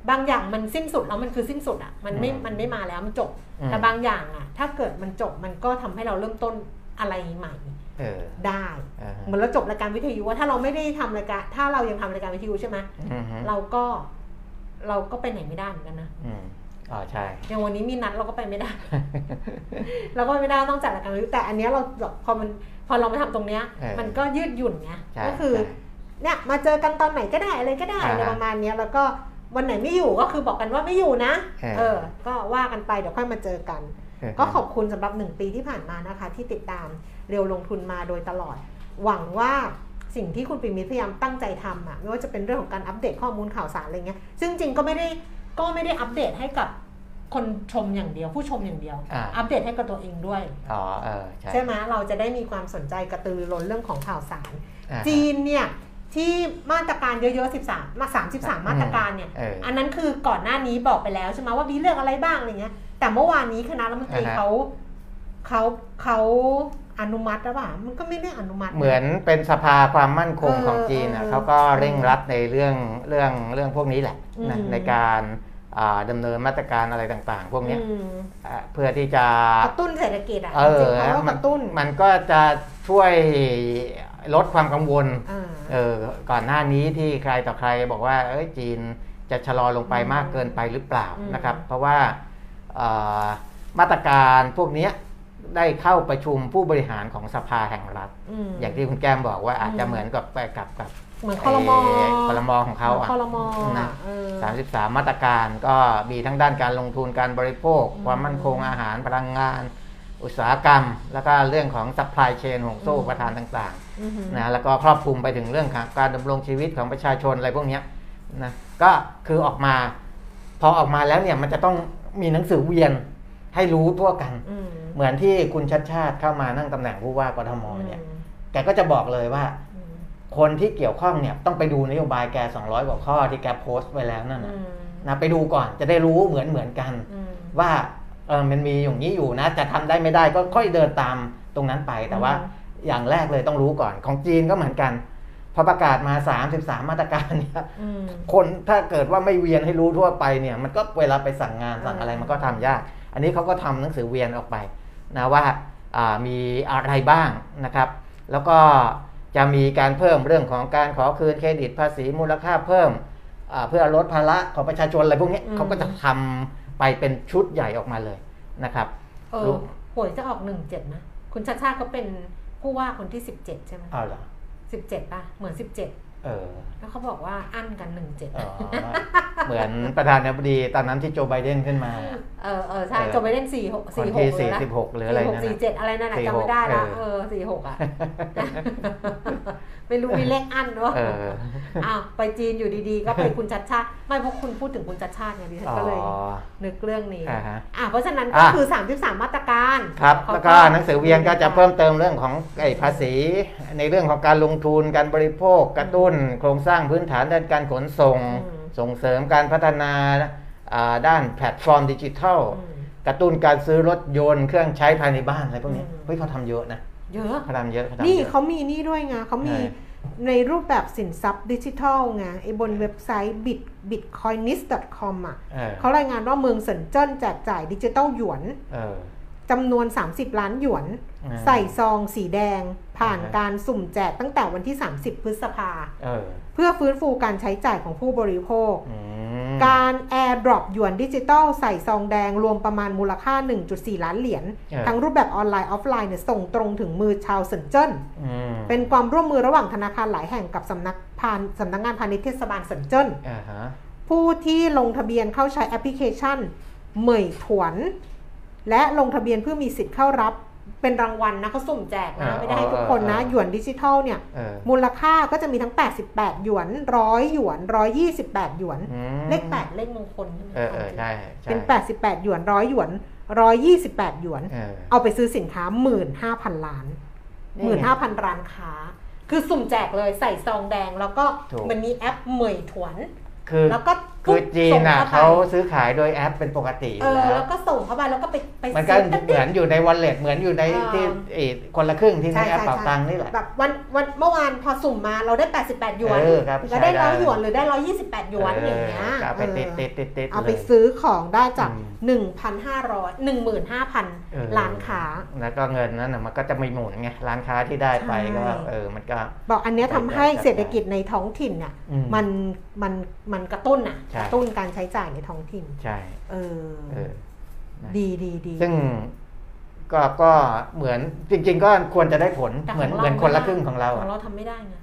บางอย่างมันสิ้นสุดแล้วมันคือสิ้นสุดอะมันไม่อืมมันไม่มาแล้วมันจบ อืม แต่บางอย่างอะถ้าเกิดมันจบมันก็ทำให้เราเริ่มต้นอะไรใหม่เออได้เออเหมือนเราจบรายการวิทยุว่าถ้าเราไม่ได้ทำรายการถ้าเรายังทำรายการวิทยุใช่ไหมอืมฮึเราก็เราก็ไปไหนไม่ได้เหมือนกันนะอืมอ๋อใช่ อย่างวันนี้มีนัดเราก็ไปไม่ได้ เราก็ไม่ได้ต้องจัดรายการวิทยุแต่อันเนี้ยเราแบบพอมันพอเรามาทำตรงเนี้ย เออมันก็ยืดหยุ่นไงใช่ก็คือใช่เนี่ยมาเจอกันตอนไหนก็ได้อะไรก็ได้อ่าฮะ อะไรประมาณเนี้ยแล้วก็ วันไหนไม่อยู่ก็คือบอกกันว่าไม่อยู่นะ เออเออก็ว่ากันไปเดี๋ยวค่อยมาเจอกันเออก็ขอบคุณสำหรับหนึ่งปีที่ผ่านมานะคะ ที่ติดตามเร็วลงทุนมาโดยตลอด หวังว่าสิ่งที่คุณปิมิตรพยายามตั้งใจทำอะไม่ว่าจะเป็นเรื่องของการอัปเดตข้อมูลข่าวสารอะไรเงี้ย ซึ่งจริงก็ไม่ได้ก็ไม่ได้อัปเดตให้กับคนชมอย่างเดียวผู้ชมอย่างเดียวอ่าอัปเดตให้กับตัวเองด้วยอ๋อเออใช่ใช่ไหมเราจะได้มีความสนใจกระตือรือร้นเรื่องของข่าวสารอ่าฮะจีนเนี่ย ที่มาตรการเยอะๆ 13 มา 33 มาตรการเนี่ยเอออันนั้นคือก่อนหน้านี้บอกไปแล้วใช่ไหมว่ามีเรื่องอะไรบ้างอะไรเงี้ย แต่เมื่อวานนี้คณะรัฐมนตรีอ่าฮะเขาเขาเขาอนุมัติหรือเปล่ามันก็ไม่ได้อนุมัติะเหมือนเป็นสภาความมั่นคงเออของจีนนะเออเขาก็เร่งรัดในเรื่องเรื่องเรื่องพวกนี้แหละนะอืมในการอ่าดำเนินมาตรการอะไรต่างๆ พวกเนี้ยอืมอ่าเพื่อที่จะกระตุ้นเศรษฐกิจอะเอจริองๆเขาก็มักระตุ้นมันก็จะช่วยลดความกังวลอ่า เออก่อนหน้านี้ที่ใครต่อใครบอกว่าเอ้ยจีนจะชะลอลงไปอืมมากเกินไปหรือเปล่าอืมนะครับ เพราะว่าเอ่อมาตรการพวกเนี้ยได้เข้าประชุมผู้บริหารของสภาแห่งรัฐอืมอย่างที่คุณแก้มบอกว่าอาจจะอืมเหมือนกับไปกับกับเหมือนคอรมอคอรมอของเขาอะคอรมอนะเออสามสิบสามมาตรการก็มีทั้งด้านการลงทุนการบริโภคอืมความมั่นคงอาหารพลังงาน อุตสาหกรรม แล้วก็เรื่องของ supply chain ห่วงโซ่อืมประทานต่างอือหือๆ นะแล้วก็ครอบคลุมไปถึงเรื่องของการดำรงชีวิตของประชาชนอะไรพวกเนี้ยนะก็คือออกมา พอออกมาแล้วเนี่ยมันจะต้องมีหนังสือเวียนให้รู้ทั่วกันอืมเหมือนที่คุณชัดชาติเข้ามานั่งตำแหน่งผู้ว่ากทมเนี่ยอืมแกก็จะบอกเลยว่าอืมคนที่เกี่ยวข้องเนี่ยต้องไปดูนโยบายแก200กว่าข้อที่แกโพสต์ไว้แล้วนั่นอืนะมนะไปดูก่อนจะได้รู้เหมือนเหมือนกันอืมว่าเออมันมีอย่างนี้อยู่นะ จะทำได้ไม่ได้ก็ค่อยเดินตามตรงนั้นไปแต่ว่า อืมอย่างแรกเลยต้องรู้ก่อน ของจีนก็เหมือนกันพอประกาศมา 33 มาตรการเนี่ยอืมคนถ้าเกิดว่าไม่เวียนให้รู้ทั่วไปเนี่ย มันก็เวลาไปสั่งงานสั่งอะไรอืมมันก็ทำยาก อันนี้เขาก็ทำหนังสือเวียนออกไปนะว่าอ่ามีอะไรบ้างนะครับ แล้วก็จะมีการเพิ่มเรื่องของการขอคืนเครดิตภาษีมูลค่าเพิ่มอ่าเพื่อลดภาระของประชาชนอะไรพวกเนี้ยอืมเขาก็จะทำไปเป็นชุดใหญ่ออกมาเลยนะครับเอรู้อหวยจะออกหนึ่งเจ็ดนะ คุณชาชาติก็เป็น ผู้ว่าคนที่สิบเจ็ดใช่ไหมเอาเหรอสิบเจ็ดป่ะ เหมือนสิบเจ็ดเออ แล้วเขาบอกว่าอั้นกันหนึ่งเจ็ดอ๋อเหมือนประธานาธิบดีตอนนั้นที่โจไบเดนขึ้นมาเเออเออใช่เออจบไปเล่นสี่หกคนสี่หที่กเลยนะ46หรืออะไรสี่หกนั่นสี่น่ะเจ็ดอะไรนั่นน่ะ46จำไม่ได้ละเออเออสี่หกอะ ไม่รู้มีเลขอันด้วยเอออ้าวไปจีนอยู่ดีๆ ก็ไปคุณชัชชาติไม่เพราะคุณพูดถึงคุณชัชชาติไงดิฉันอ๋อก็เลยนึกเรื่องนี้อ่าฮะอะเพราะฉะนั้นก็อะคือ 33 มาตรการครับเขาแล้วก็หนังสือเวียนก็จะเพิ่มเติมเรื่องของไอ้ภาษี ในเรื่องของการลงทุนการบริโภคกระตุ้น โครงสร้างพื้นฐานด้านการขนส่งอืมส่งเสริมการพัฒนาอ่าด้านแพลตฟอร์มดิจิทัลอืมกระตุ้นการซื้อรถยนต์เครื่องใช้ภายในบ้านอะไรพวกนี้อืมเฮ้ยเขาทำเยอะนะ เยอะเขาทำเยอะเขาทำนี่เยอะเขามีนี่ด้วยไงเขามีใช่ในรูปแบบสินทรัพย์ดิจิทัลไงไอ้บนเว็บไซต์ bit bitcoinist.com อะเออเขารายงานว่าเมืองเซินเจิ้นแจกจ่ายดิจิทัลหยวนเออจำนวน 30 ล้านหยวนอ่าใส่ซองสีแดงผ่านอ่าฮะการสุ่มแจกตั้งแต่วันที่ 30 พฤษภาเออเพื่อฟื้นฟูการใช้จ่ายของผู้บริโภคอืมการ AirDrop หยวนดิจิตอลใส่ซองแดงรวมประมาณมูลค่า 1.4 ล้านเหรียญเออทั้งรูปแบบออนไลน์ออฟไลน์เนี่ยส่งตรงถึงมือชาวเซินเจิ้นอืมเป็นความร่วมมือระหว่างธนาคารหลายแห่งกับสำนักพานสำนักงานพาณิชย์เทศบาลเซินเจิ้นอ่าฮะผู้ที่ลงทะเบียนเข้าใช้แอปพลิเคชันเหมยถวน และลงทะเบียนเพื่อมีสิทธิ์เข้ารับ เป็นรางวัลนะเขาสุ่มแจกนะไม่ได้ให้ทุกคนนะหยวนดิจิทัลเนี่ยเออมูลค่าก็จะมีทั้ง 88 หยวน100หยวน128หยวนอืมเลข8เลขมงคลใช่ไหมเออเออใช่ใช่เป็น 88 หยวน100หยวน128หยวนเออเอาไปซื้อสินค้า15,000ล้านนี่ไง15,000ร้านค้า คือสุ่มแจกเลยใส่ซองแดงแล้วก็ถูกมันมีแอปเหมยถวนคือแล้วก็ คือจีนอะส่งเขาเข้าไปซื้อขายโดยแอปเป็นปกติอเอยู่อแล้แล้ววก็ส่งเข้าไปแล้วก็ไปไปมันก็ซื้เหมือนอยู่ใน wallet เหมือนอยู่ในเออที่ไอ้คนละครึ่งที่ในใช่แอปใช่เป๋าใช่ตังค์นี่แหละแบบวันวันเมื่อวานพอสุ่มมาเราได้ 88 หยวนเออครับแล้วได้ใช้ได้ร้อยหยวนหรือได้ 128 หยวนอย่างเงี้ยก็เอาไปเออติดติดติดติดเอาไปลยซื้อของได้จากอืม1,500เออ15,000 ล้านค้า แล้วก็เงินนั้นน่ะมันก็จะไม่หมุนไงร้านค้าที่ได้ไปใช่ก็เออมันก็บอกอันเนี้ยทำให้ใช่ใช่เศรษฐกิจในท้องถิ่นเนี่ยอืมมันมันมันกระตุ้นอะใช่กระตุ้นการใช้จ่ายในท้องถิ่น ใช่ เออเออนะดีดีดีซึ่งก็ก็เหมือนจริง ๆ ก็ควรจะได้ผลแต่เหมือนขงเหมือนราคนละไได้ครึ่งของเราขออะงเราทำไม่ได้ไง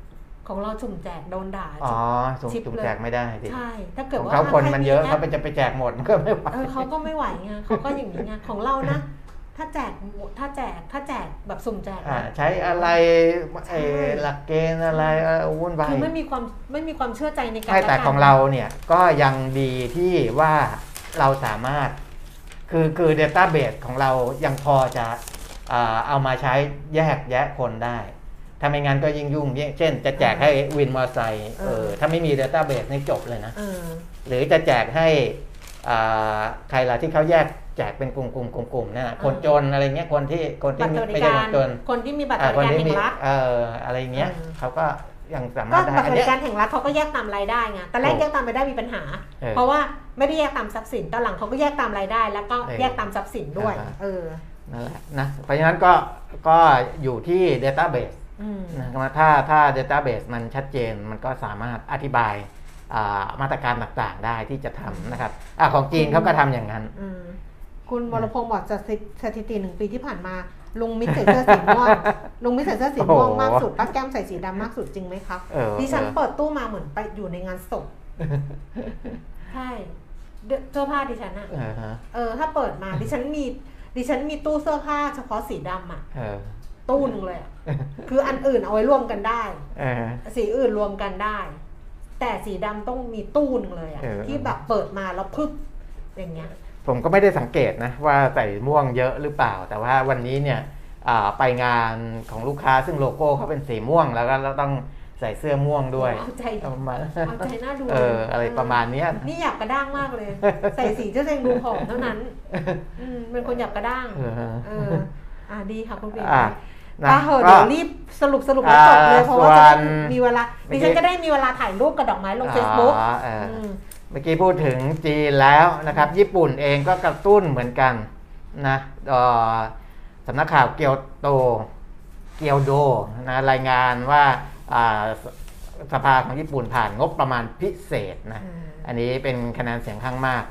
ของเราสุ่มแจกโดนด่าอ๋อสุ่มชิปสุ่มเลยแจกไม่ได้ดิใช่ถ้าเกิดของว่าเขาคนมันเยอะใรเขาเป็นจะไปแจกหมดมันก็ไม่ไหวเออเขาก็ไม่ไหวไงเขาก็อย่างนี้ไงของเรานะถ้าแจกถ้าแจกถ้าแจก แบบสุ่มแจกอ่านะใช้อะไรใช่เอ่อหลักเกณฑ์อะไรเอ่อวุ่นวายคือไม่มีความไม่มีความเชื่อใจในการใช่แต่ละกันของเราเนี่ยก็ยังดีที่ว่าเราสามารถ คือคือ Database ของเรายังพอจะอ่าเอามาใช้แยกแยะคนได้ถ้าไม่งั้นก็ยิ่งยุ่ง เช่น จะแจกให้วินมอเตอร์ไซค์เออถ้าไม่มี Database นี่จบเลยนะเออหรือจะแจกให้อ่าใครล่ะที่เขาแยก แจกเป็นกลุ่มกลุ่มกลุ่มกลุ่มๆนั่นน่ะคนจนอะไรเงี้ยคนที่คนบัที่ตรสวัสดิไม่ใช่กาครนจนคนที่มีบัตรสอ่าวัสคนดิการที่แห่มีงรัฐเอ่ออะไรเงี้ยเออเขาก็ยังสามาก็รถได้บัตรสอันวัสเนี้ดิยการแห่งรัฐเขาก็แยกตามรายได้ไงตอนแรกถูกแยกตามรายได้มีปัญหาเออเพราะว่าไม่ได้แยกตามทรัพย์สินตอนหลังเขาก็แยกตามรายได้ แล้วก็เออแยกตามทรัพย์สินด้วยอ่าเออนั่นแหละนะเพราะฉะนั้นก็ก็อยู่ที่ Database อืมนะครับถ้าถ้า Database มันชัดเจนมันก็สามารถอธิบายอ่ามาตรการต่างๆได้ที่จะทำนะครับอะของจีนเขาก็ทำอย่างนั้นอืม คุณวรพงศ์บอกจากสถิติหนึ่งปีที่ผ่านมา ลุงมิตรใส่เสื้อสีม่วงลุงมิตรใส่เสื้อสีม่วงโอ้โหมากสุดป้าแก้มใส่สีดำมากสุดจริงไหมครับเออดิฉันเออเปิดตู้มาเหมือนไปอยู่ในงานศพใช่เดเสื้อผ้าดิฉันอะเออฮะเออ ถ้าเปิดมาดิฉันมีดิฉันมีตู้เสื้อผ้าเฉพาะสีดำอะเออตู้หนึงเลยอะคืออันอื่นเอาไว้รวมกันได้เออสีอื่นรวมกันได้ แต่สีดำต้องมีตู้หนึงเลยอะเออที่แบบเปิดมาแล้วพึบอย่างเงี้ย ผมก็ไม่ได้สังเกตนะว่าใส่ม่วงเยอะหรือเปล่า แต่ว่าวันนี้เนี่ยอ่าไปงานของลูกค้าซึ่งโลโก้เขาเป็นสีม่วงแล้วก็เราต้องใส่เสื้อม่วงด้วยเอาใจประมาณเอาใจน่าดูเอออะไรประมาณเนี้ยนะนี่อยากกระด้างมากเลย ใส่สีเจ้าเองดูผอมเท่านั้นอืมเป็นคนอยากกระด้างเออเอออ่าดีค่ะคุณปิ่นอะนะอะเหอะก็เดี๋ยวรีบสรุปสรุปแล้วจบเลยอ่าเพราะว่าจะได้ส่วนมีเวลาเมื่ดิอกี้ฉันจะได้มีเวลาถ่ายรูปกับดอกไม้ลง Facebook อ๋อเอออมเมื่อกี้พูดถึงจีนแล้วนะครับ ญี่ปุ่นเองก็กระตุ้นเหมือนกันนะเอ่อสำนักข่าวเกียวโตเกียวโดนะรายงานว่าอ่าสสภาของญี่ปุ่นผ่านงบประมาณพิเศษนะอืมอันนี้เป็นคะแนนเสียงข้างมาก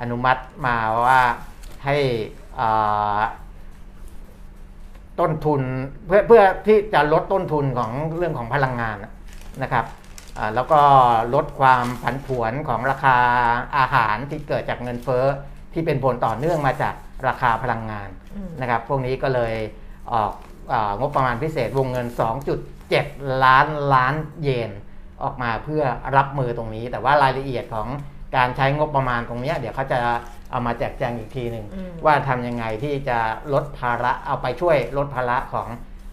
อนุมัติมาว่าให้อ่าต้นทุนเพื่อเพื่อที่จะลดต้นทุนของเรื่องของพลังงานนะครับอ่า แล้วก็ลดความผันผวนของราคาอาหารที่เกิดจากเงินเฟ้อที่เป็นผลต่อเนื่องมาจากราคาพลังงานอืมนะครับ พวกนี้ก็เลยออกเอ่องบประมาณพิเศษวงเงิน 2.7 ล้านล้านเยนออกมาเพื่อรับมือตรงนี้ แต่ว่ารายละเอียดของการใช้งบประมาณตรงเนี้ยเดี๋ยวเขาจะเอามาแจกแจงอีกทีหนึ่งอืมว่าทำยังไงที่จะลดภาระเอาไปช่วยลดภาระของ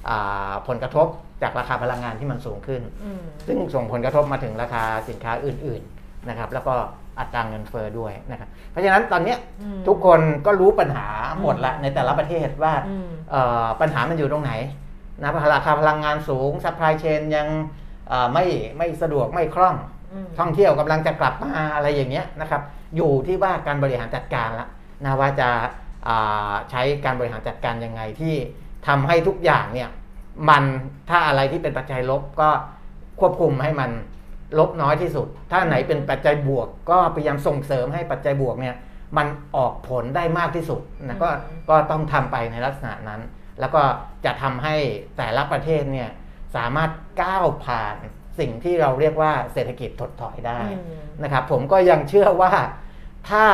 อาผลกระทบ จากราคาพลังงานที่มันสูงขึ้นอืมซึ่งส่งผลกระทบมาถึงราคาสินค้าอื่นๆนะครับ แล้วก็อัตราเงินเฟ้อด้วยนะครับ เพราะฉะนั้นตอนเนี้ยอืมทุกคนก็รู้ปัญหาหมดละในแต่ละประเทศว่าอืมเอ่อปัญหามันอยู่ตรงไหนนะราคาพลังงานสูง supply chain ยังเอ่อไม่ไม่สะดวกไม่คล่องอืมท่องเที่ยวกำลังจะกลับมาอะไรอย่างเงี้ยนะครับ อยู่ที่ว่าการบริหารจัดการละนะว่าจะอ่าใช้การบริหารจัดการยังไงที่ทำให้ทุกอย่างเนี่ย มันถ้าอะไรที่เป็นปัจจัยลบก็ควบคุมให้มันลบน้อยที่สุด ถ้าไหนเป็นปัจจัยบวก ก็พยายามส่งเสริมให้ปัจจัยบวกเนี่ยมันออกผลได้มากที่สุดนะก็อืมก็ต้องทำไปในลักษณะนั้น แล้วก็จะทำให้แต่ละประเทศเนี่ยสามารถก้าวผ่านสิ่งที่เราเรียกว่าเศรษฐกิจถดถอยได้อืมนะครับผมก็ยังเชื่อว่าถ้า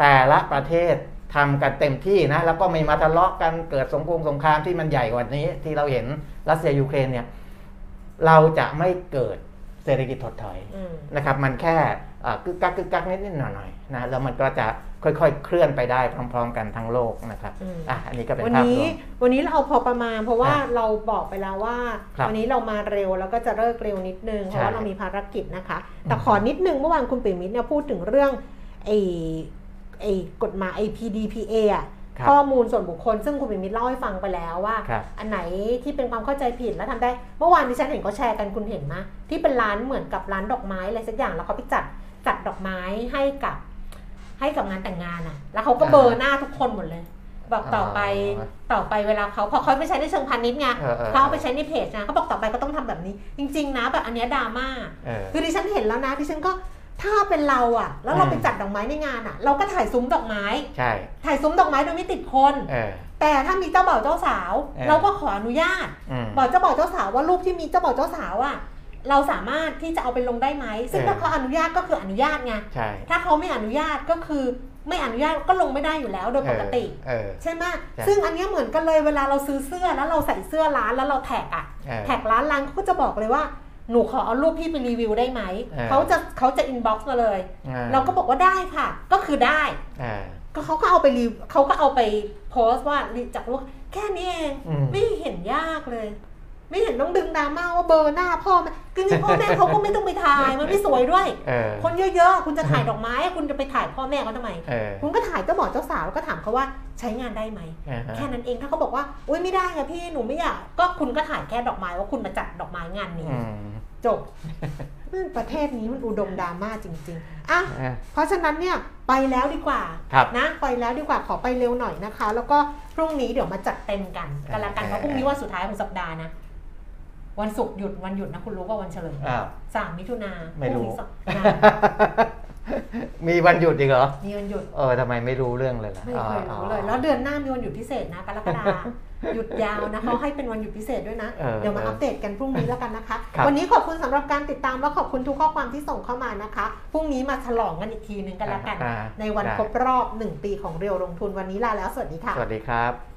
แต่ละประเทศ ทำกันเต็มที่นะแล้วก็ไม่มาทะเลาะกันเกิดสงครามสงครามที่มันใหญ่กว่านี้ ที่เราเห็นรัสเซียยูเครนเนี่ยเราจะไม่เกิดเศรษฐกิจถดถอยอืมนะครับ มันแค่อ่ากึกกักกึกกักนิดนิดหน่อยหน่อยๆนะแล้วมันก็จะค่อยๆ เคลื่อนไปได้พร้อม ๆ กันทั้งโลกนะครับอืมอะอันนี้ก็เป็นวันภาพรนี้วมวันนี้เราเอาพอประมาณ เพราะว่าอะเราบอกไปแล้วว่าครับวันนี้เรามาเร็วแล้วก็จะเลิกเร็วนิดนึงเพใช่ราะว่าเรามีภารกิจนะคะ แต่อืมขอนิดนึงเมื่อวานคุณปิ่มมิตรเนี่ยพูดถึงเรื่องไอ้ ไอ้กฎหมายไอ้ PDPA อะครับข้อมูลส่วนบุคคล ซึ่งคุณปิ่มมิตรเล่าให้ฟังไปแล้วว่าครับอันไหนที่เป็นความเข้าใจผิดแล้วทำได้ เมื่อวานดิฉันเห็นเขาแชร์กันคุณเห็นไหมที่เป็นร้านเหมือนกับร้านดอกไม้อะไรสักอย่างแล้วเขาไปจัดจัดดอกไม้ให้กับ ให้กับงานแต่งงานอะ แล้วเขาก็เบลอร์หน้าทุกคนหมดเลย บอกต่อไปอ๋อต่อไปเวลาเขาพอเขาไปใช้ในเชิงพาณิชย์ไงเออเออเขาเอาไปใช้ในเพจนะเขาบอกต่อไปก็ต้องทำแบบนี้ จริง ๆ นะแบบอันเนี้ยดราม่าเออคือดิฉันเห็นแล้วนะดิฉันก็ ถ้าเป็นเราอะ แล้วเราอืมไปจัดดอกไม้ในงานอะ เราก็ถ่ายซุ้มดอกไม้ ใช่ ถ่ายซุ้มดอกไม้โดยไม่ติดคนเออแต่ถ้ามีเจ้าบ่าวเจ้าสาวเออเราก็ขออนุญาตอืมบอกเจ้าบ่าวเจ้าสาวว่ารูปที่มีเจ้าบ่าวเจ้าสาวอะเราสามารถที่จะเอาไปลงได้ไหม ซึ่งเออถ้าเขาอนุญาตก็คืออนุญาตไงใช่ถ้าเขาไม่อนุญาตก็คือไม่อนุญาตก็ลงไม่ได้อยู่แล้วโดยปกติเออใช่ไหมใช่ซึ่งอันเนี้ยเหมือนกันเลยเวลาเราซื้อเสื้อแล้วเราใส่เสื้อร้านแล้วเราแท็กอะเออแท็กร้านร้านเขาก็จะบอกเลยว่า หนูขอเอารูปพี่ไปรีวิวได้ไหมเออเขาจะเขาจะ inbox มาเลยออเราก็บอกว่าได้ค่ะ ก็คือได้เออก็เขาก็เอาไปรีวเขาก็เอาไปโพสต์ว่าจากรูปแค่นี้เองอืมไม่เห็นยากเลย ไม่เห็นต้องดึงดราม่าว่าเบลอหน้าพ่อแม่คือนี่พ่อแม่เขาก็ไม่ต้องไปถ่ายมันไม่สวยด้วยเออคนเยอะๆ คุณจะถ่ายดอกไม้ คุณจะไปถ่ายพ่อแม่เขาทำไมเออคุณก็ถ่ายเจ้าบ่าวเจ้าสาวแล้วก็ถามเขาว่าใช้งานได้ไหมเออแค่นั้นเองถ้าเขาบอกว่าอุ้ยไม่ได้ค่ะพี่หนูไม่อยากก็คุณก็ถ่ายแค่ดอกไม้ว่าคุณมาจัดดอกไม้งานนี้อืม จบมันประเทศนี้มันอุดมดราม่าจริงๆอะเออเพราะฉะนั้นเนี่ยไปแล้วดีกว่าครับนะไปแล้วดีกว่าขอไปเร็วหน่อยนะคะ แล้วก็พรุ่งนี้เดี๋ยวมาจัดเต็มกันกันละกันเออเพราะพรุ่งนี้วันสุดท้ายของสัปดาห์นะวันศุกร์หยุดวันหยุดนะคุณรู้ว่าวันเฉลิมอ้าวสามมิถุนาไม่รู้พงนี้สัปดาห์มีวันหยุดอีกเหรอ มีวันหยุด เออทำไมไม่รู้เรื่องเลยล่ะ ไม่เคยรู้เลยอ๋อแล้วเดือนหน้ามีวันหยุดพิเศษนะกรกฎา หยุดยาวนะเขาให้เป็นวันหยุดพิเศษด้วยนะเออเดี๋ยวมาอัปเดตกันพรุ่งนี้แล้วกันนะคะครับวันนี้ขอบคุณสำหรับการติดตามและขอบคุณทุกข้อความที่ส่งเข้ามานะคะ พรุ่งนี้มาฉลองกันอีกทีหนึ่งกันละกันอ่าในวันได้ครบรอบ 1 ปีของเรียวลงทุนวันนี้ลาแล้วสวัสดีค่ะ สวัสดีครับ